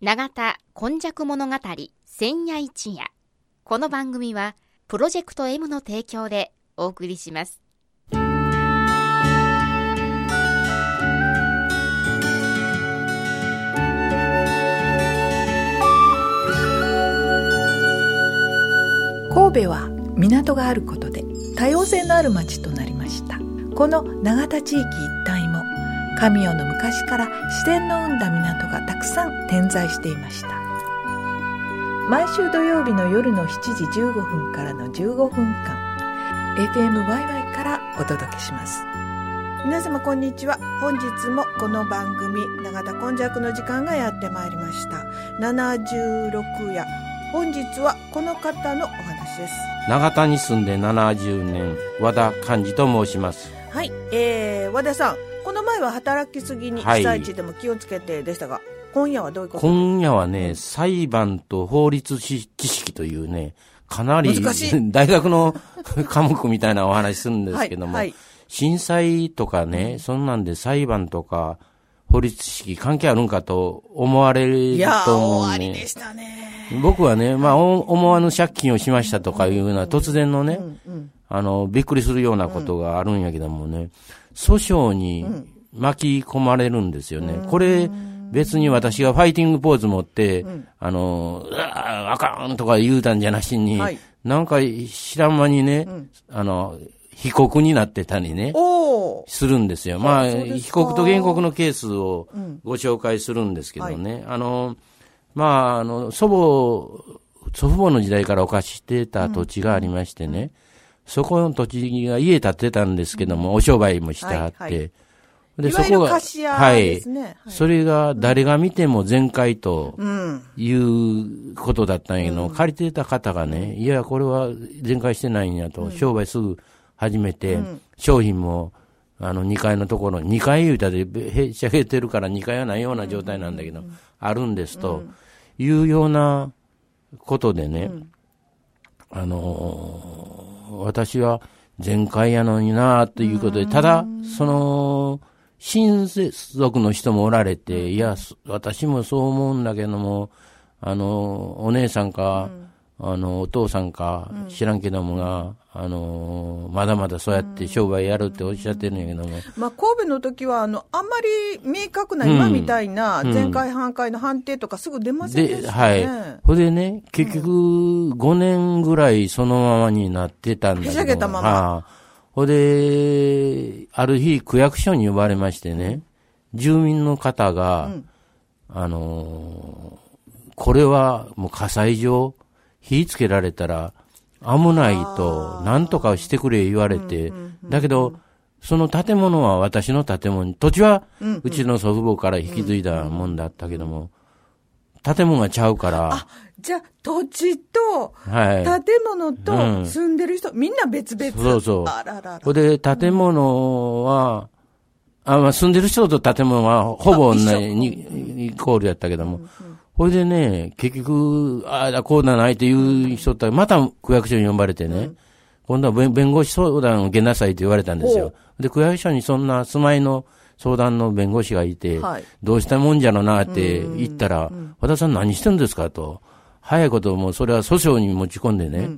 永田今昔物語千夜一夜。この番組はプロジェクト M の提供でお送りします。神戸は港があることで多様性のある町となりました。この永田地域一帯神代の昔から自然の生んだ港がたくさん点在していました。毎週土曜日の夜の7時15分からの15分間 FMYY からお届けします。皆様こんにちは。本日もこの番組永田今昔の時間がやってまいりました。76夜。本日はこの方のお話です。永田に住んで70年和田寛治と申します。はい、えー、和田さんこの前は働きすぎにはい。被災地でも気をつけてでしたが、今夜はどういうこと？今夜はね、裁判と法律知識というね、かなり 大学の 科目みたいなお話するんですけども、はいはい。震災とかね、そんなんで裁判とか法律知識関係あるんかと思われると思うねで。したね。僕はね、まあ、お思わぬ借金をしましたとかいうような突然のね、あの、びっくりするようなことがあるんやけどもね、訴訟に巻き込まれるんですよね。これ、別に私がファイティングポーズ持って、あの、うわーあかんとか言うたんじゃなしに、はい。なんか知らん間にね、あの、被告になってたりね、するんですよ。まあ、被告と原告のケースをご紹介するんですけどね。あの、まあ、あの、祖母、祖父母の時代からお貸してた土地がありましてね、そこの土地が家建てたんですけども、お商売もしてはって、はいはい。で、いわゆる貸し屋ですね。はい。はい。それが誰が見ても全開とうん。いうことだったんやけど、借りてた方がね、いや、これは全開してないんやと、商売すぐ始めて、商品も、あの、2階のところ、2階言うたで、へしゃげてるから2階はないような状態なんだけど、あるんですと、いうようなことでね、あのー私は全開やのになということで、ただ、その、親族の人もおられて、いや、す私もそう思うんだけども、あの、お姉さんか、あの、お父さんか、知らんけどもが、あの、まだまだそうやって商売やるっておっしゃってるんやけども、まあ、神戸の時はあのあんまり明確な今みたいなうん。前回半回の判定とかすぐ出ませんでしで、たはい。ね。。ほんでね、結局、5年ぐらいそのままになってたんだけど。へしゃげたまま。はあ。ほんで、ある日、区役所に呼ばれましてね、住民の方が、あのーこれはもう火災上、火つけられたら危ないと、なんとかしてくれ言われて、だけど、その建物は私の建物、土地はうちの祖父母から引き継いだもんだったけども、建物がちゃうから、じゃあ土地とはい。建物とうん。住んでる人、みんな別々。そうそう。あららら。で、建物は、あまあ、住んでる人と建物はほぼ同じイコールやったけども、ほいでね、結局、ああだ、こうだないっていう人って、また区役所に呼ばれてね、今度は弁弁護士相談を受けなさいと言われたんですよ。で、区役所にそんな住まいの相談の弁護士がいて、はい。どうしたもんじゃろなって言ったら、和田さん何してんですか？と。早いこともうそれは訴訟に持ち込んでね、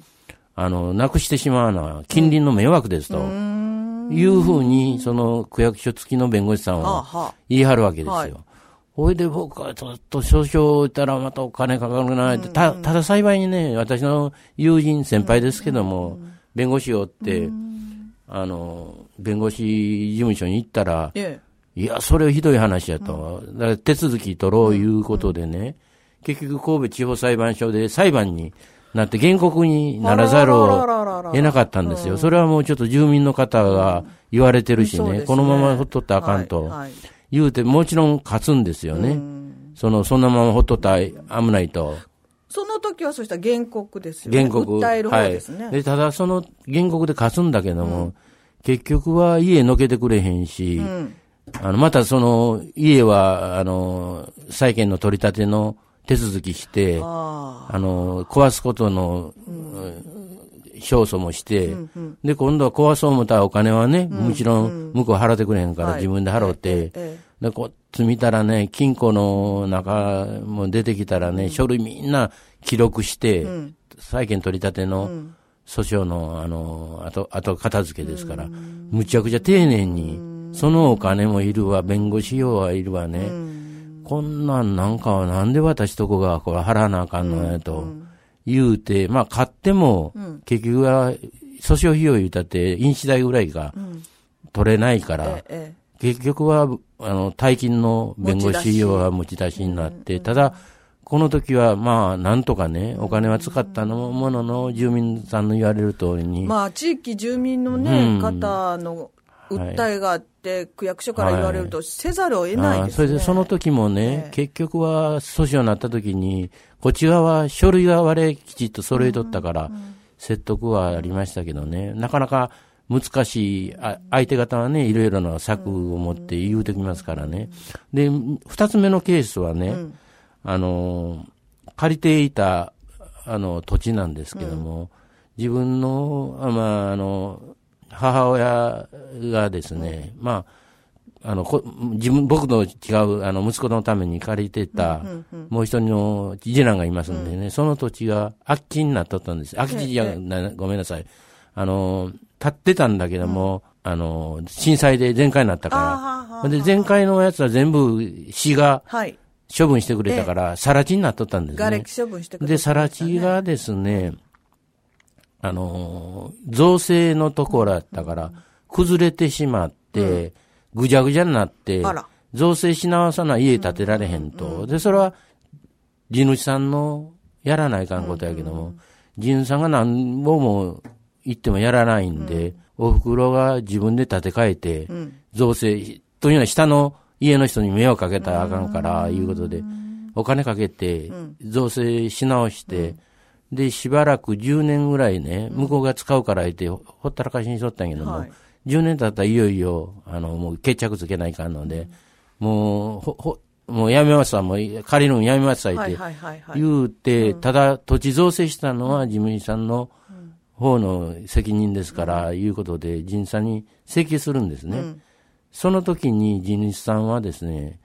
あの、なくしてしまうのは近隣の迷惑ですと。いうふうに、その区役所付きの弁護士さんは言い張るわけですよ。はいほいで僕はちょっと少々言ったらまたお金かかるなって、た、ただ幸いにね、私の友人、先輩ですけども、弁護士をって、あの、弁護士事務所に行ったら、えいや、それはひどい話やと。だから手続き取ろういうことでね、結局神戸地方裁判所で裁判になって原告にならざるを得なかったんですよ。それはもうちょっと住民の方が言われてるしね。このままほっとったらあかんと。はいはい言うて、もちろん勝つんですよね。その、そのままほっとったら危ないと。その時はそうしたら原告ですよね。原告。訴える方ですね。はい。で、ただその原告で勝つんだけども、結局は家のけてくれへんし、あの、またその、家は、あの、債権の取り立ての手続きして、ああの、壊すことの、うん勝訴もして、で、今度は壊そう思ったらお金はね、もちろん向こう払ってくれへんからはい。自分で払って、ええでこつ見たらね、金庫の中も出てきたらね、書類みんな記録して、債権取り立ての訴訟の、あの、あと、あと片付けですから、むちゃくちゃ丁寧に、そのお金もいるわ、弁護士用はいるわね。こんなんなんかはなんで私とこがこれ払わなあかんのやと言うて、まあ買っても、結局は訴訟費用言うたって、飲酒代ぐらいが取れないから、ええ結局は、あの、大金の弁護士費用が持ち出しになって、ただ、この時は、まあ、なんとかね、お金は使ったのものの、住民さんの言われる通りに、まあ、地域住民のね、うん。方の訴えがあって、区役所から言われると、せざるを得ないですね。それでその時もね、ええ。結局は訴訟になった時に、こっち側は書類が割れきちっと揃えとったから、説得はありましたけどね、なかなか難しい、あ相手方はね、いろいろな策を持って言うてきますからね。で、二つ目のケースはね、あの、借りていた、あの、土地なんですけども、自分の、あまあ、あの、母親がですね、まあ、あの、こ自分、僕の違う、あの、息子のために借りてた、もう一人の次男がいますんでね、その土地が空き地になっとったんです。空き地じゃな、ごめんなさい。あの、建ってたんだけども、あの、震災で全壊になったから、で、全壊のやつは全部市がはい。処分してくれたから、さら地になっとったんですね。瓦礫処分してくれで、さら地がですね、あのー、造成のところだったから、崩れてしまって、ぐじゃぐじゃになって造成し直さない家建てられへんと。で、それは、地主さんのやらないかんことやけども、地主さんが何本も言ってもやらないんで、お袋が自分で建て替えて、造成、というのは下の家の人に迷惑かけたらあかんから、いうことで、お金かけて、造成し直して、で、しばらく10年ぐらいね、向こうが使うから言って、ほったらかしにしとったんやけども、はい。10年経ったらいよいよ、あの、もう決着つけないかんので、もう、ほ、ほ、もうやめますわ、もう借りるのやめますわ、言って。言うて、ただ土地造成したのは事務員さんの方の責任ですから、いうことで、人さんに請求するんですね。その時に地主さんはですね、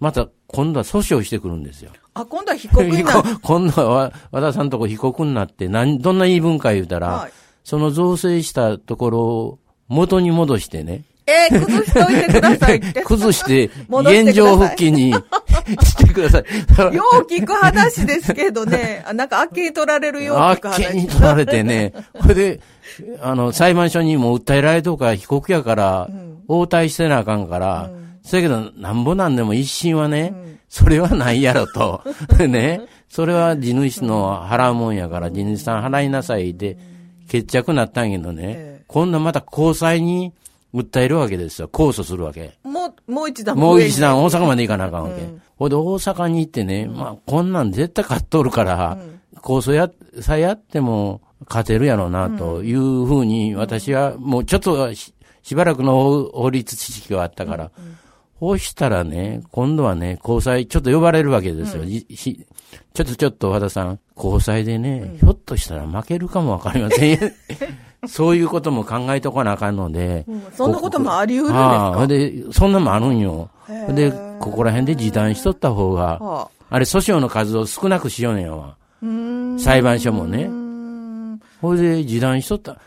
また今度は訴訟してくるんですよ。あ、今度は被告になる。今度はわ和田さんとこ被告になって、なんどんな言い分か言うたら、はいその造成したところを元に戻してね、えー、崩しといてくださいって。崩して、現状復帰に してください。よう聞く話ですけどね、あなんか、あっけに取られるようあっ。けに取られてね、これで、あの、裁判所にも訴えられとか被告やから、応対してなあかんから、そやけど、なんぼなんでも一審はね、それはないやろと。ね。それは地主の払うもんやから、地主さん払いなさいで、決着なったんやけどね、ええ。今度また高裁に訴えるわけですよ。控訴するわけ。もう、もう一段もう一段大阪まで行かなあかんわけ。ほんで大阪に行ってね、まあこんなん絶対勝っとるから、控訴や、さやっても勝てるやろうな、というふうに私はもうちょっとししばらくの法法律知識があったから、こうしたらね、今度はね、高裁ちょっと呼ばれるわけですよ。じしちょっとちょっと和田さん、高裁でね、ひょっとしたら負けるかもわかりません。そういうことも考えとかなあかんので、うんそんなこともあり得るんですああかほんで、そんなもんあるんよ。で、ここら辺で時短しとった方が、はあれ訴訟の数を少なくしようねんわ。裁判所もねう。んほいで、時短しとった。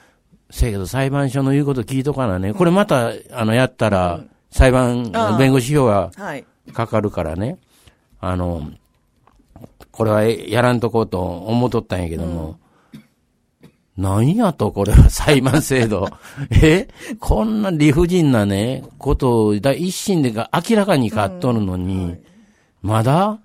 せやけど裁判所の言うこと聞いとかなね。これまた、あの、やったら、裁判弁護士費用がはい。かかるからね。あの、これはやらんとこうと思っとったんやけども、なん。やと、これは裁判制度。え？こんな理不尽なね、ことを、だ一審でが明らかに買っとるのに、まだ、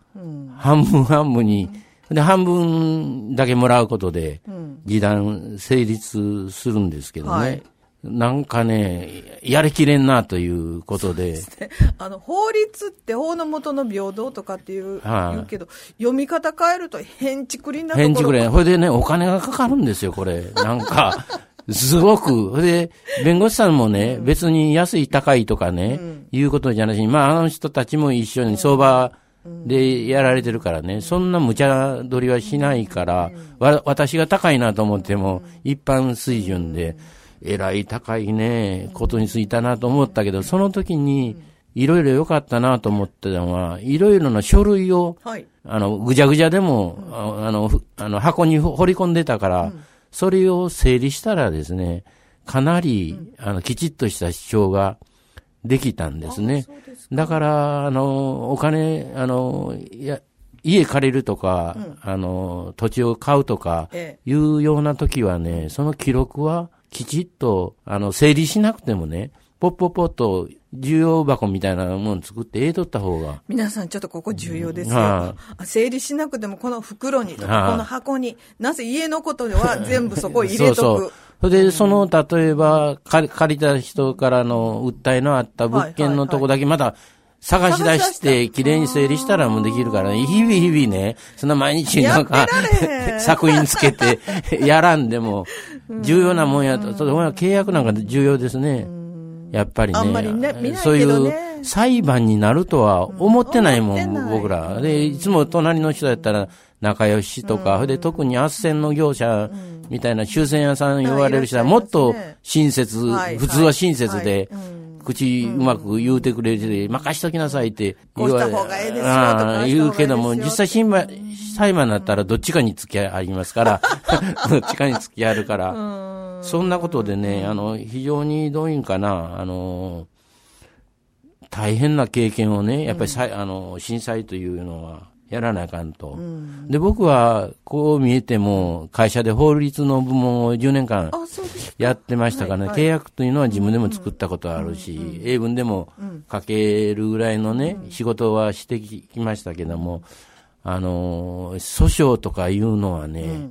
半分半分に、で、半分だけもらうことで、示談成立するんですけどね。はいなんかね、やりきれんなということで、あの、法律って法の元の平等とかっていう、はい。言うけど、読み方変えると変ちくりんなところ返事くれ。ほいでね、お金がかかるんですよ、これ。なんか、すごく。ほいで、弁護士さんもね、別に安い高いとかね、いうことじゃなしに、まあ、あの人たちも一緒に相場でやられてるからね、そんな無茶取りはしないから、わ、私が高いなと思っても、一般水準で、えらい高いね、ことについたなと思ったけど、その時に、いろいろ良かったなと思ってたのは、いろいろな書類を、はい。あの、ぐちゃぐちゃでも、ああの、ふあの、箱に掘り込んでたから、それを整理したらですね、かなり、あの、きちっとした主張ができたんですね。だから、あの、お金、あの、いや、家借りるとか、あの、土地を買うとか、え。いうような時はね、その記録はきちっと、あの、整理しなくてもね、ポッポッポッと、重要箱みたいなもの作って、ええとった方が、皆さんちょっとここ重要ですよ。はあ整理しなくてもこの袋にとか、はいこの箱に、なぜ家のことでは全部そこ入れとく。そうそう。それで、その、例えば、借りた人からの訴えのあった物件のとこだけまた、探し出して、綺麗に整理したらもうできるからね。日々日々ね、そんな毎日なんか 作品つけて、やらんでも、重要なもんやと、それは契約なんか重要ですね。やっぱりね。ねそういう裁判になるとは思ってないもん、思ってない。僕ら。で、いつも隣の人やったら仲良しとか、それで特に斡旋の業者みたいな修繕屋さん言われる人はもっと親切、はい。普通は親切ではい。うん、口うまく言うてくれて、任しときなさいって言わこうした方がええですよとか言うけども、実際審判、裁判になったらどっちかに付き合いますから、どっちかに付き合うから、そんなことでね、あの、非常にどういうんかな、あの、大変な経験をね、やっぱりさい、あの、震災というのは、やらなあかんと。で、僕は、こう見えても、会社で法律の部門を10年間。やってましたからね、はいはい。契約というのは自分でも作ったことあるし、英文でも書けるぐらいのね、仕事はしてきましたけども、あのー、訴訟とかいうのはね、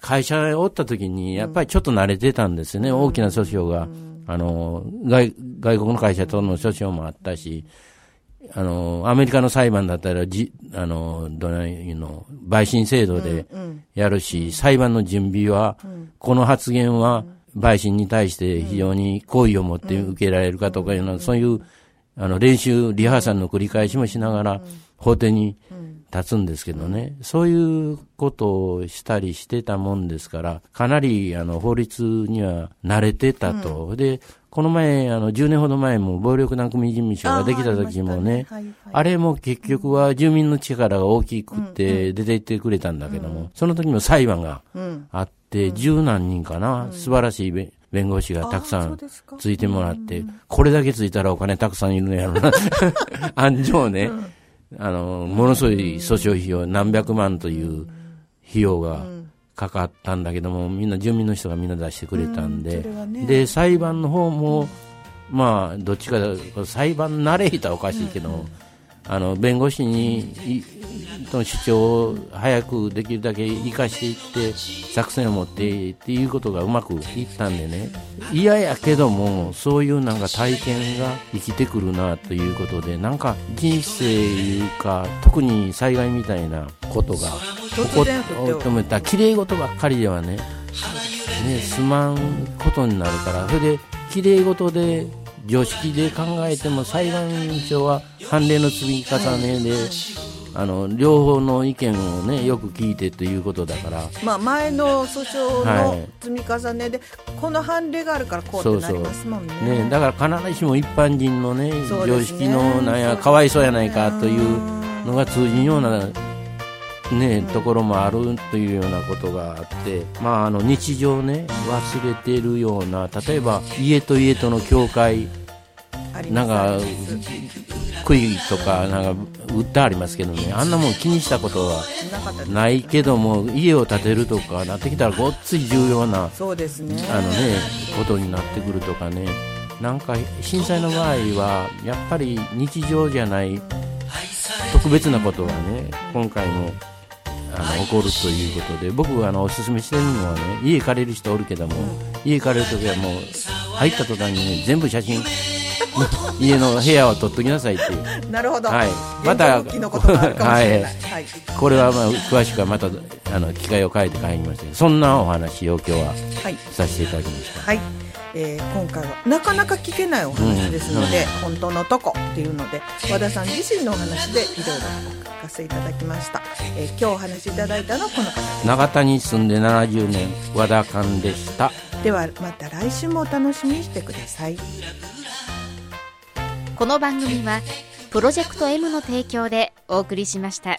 会社におった時に、やっぱりちょっと慣れてたんですよね、大きな訴訟が。あのー、外、外国の会社との訴訟もあったし、あのー、アメリカの裁判だったら、じ、あのー、どないの、陪審制度でやるし、裁判の準備は、この発言は、陪審に対して非常に好意を持って受けられるかとかいうのは、そういう、あの、練習、リハーサルの繰り返しもしながら、法廷に立つんですけどね、そういうことをしたりしてたもんですから、かなり、あの、法律には慣れてたと。で、この前、あの、10年ほど前も暴力団組事務所ができた時もね、ああれも結局は住民の力が大きくて出て行ってくれたんだけども、その時も裁判があって、十何人かな、素晴らしい弁弁護士がたくさんついてもらって、これだけついたらお金たくさんいるのやろな。案上ね、あの、ものすごい訴訟費用、何百万という費用がかかったんだけども、みんな住民の人がみんな出してくれたんで、うんね。で、裁判の方も、まあ、どっちかだ、裁判慣れたらおかしいけど、あの、弁護士に、いの主張を早くできるだけ生かしていって、作戦を持ってっていうことがうまくいったんでね、嫌やけども、そういうなんか体験が生きてくるなということで、なんか人生いうか、特に災害みたいなことが突然降ってもった綺麗事ばっかりではね、ね、すまんことになるから、それで、綺麗事で、常識で考えても裁判所は判例の積み重ねで、あの、両方の意見をね、よく聞いてということだから、まあ、前の訴訟のはい。積み重ねで、この判例があるからこうってなりますもんね。ね、だから必ずしも一般人のね、ね。識のなんや、かわいそうやないかというのが通じんような、ね、ところもあるというようなことがあって、まあ、あの日常ね、忘れてるような、例えば家と家との境界、なんか、杭とか、なんか、売ってありますけどね、あんなもん気にしたことはないけども、家を建てるとかなってきたら、ごっつい重要な、そうですね。あのね、ことになってくるとかね、なんか震災の場合は、やっぱり日常じゃない特別なことがね、今回もあの起こるということで、僕があのおすすめしてるのはね、家借りる人おるけども、家借りるときはもう、入った途端にね、全部写真、家の部屋を撮っときなさいっていう。なるほど。はいままた。ははい。これはまあ詳しくはまたあの機会を変えて帰りましたけど、そんなお話を今日ははい。させていただきました。はい。えー今回はなかなか聞けないお話ですので、本当のとこっていうので和田さん自身のお話でいろいろかせいただきました、えー今日お話しいただいたのはこの方長田に住んで70年和田勘でした。ではまた来週もお楽しみにしてください。この番組はプロジェクト M の提供でお送りしました。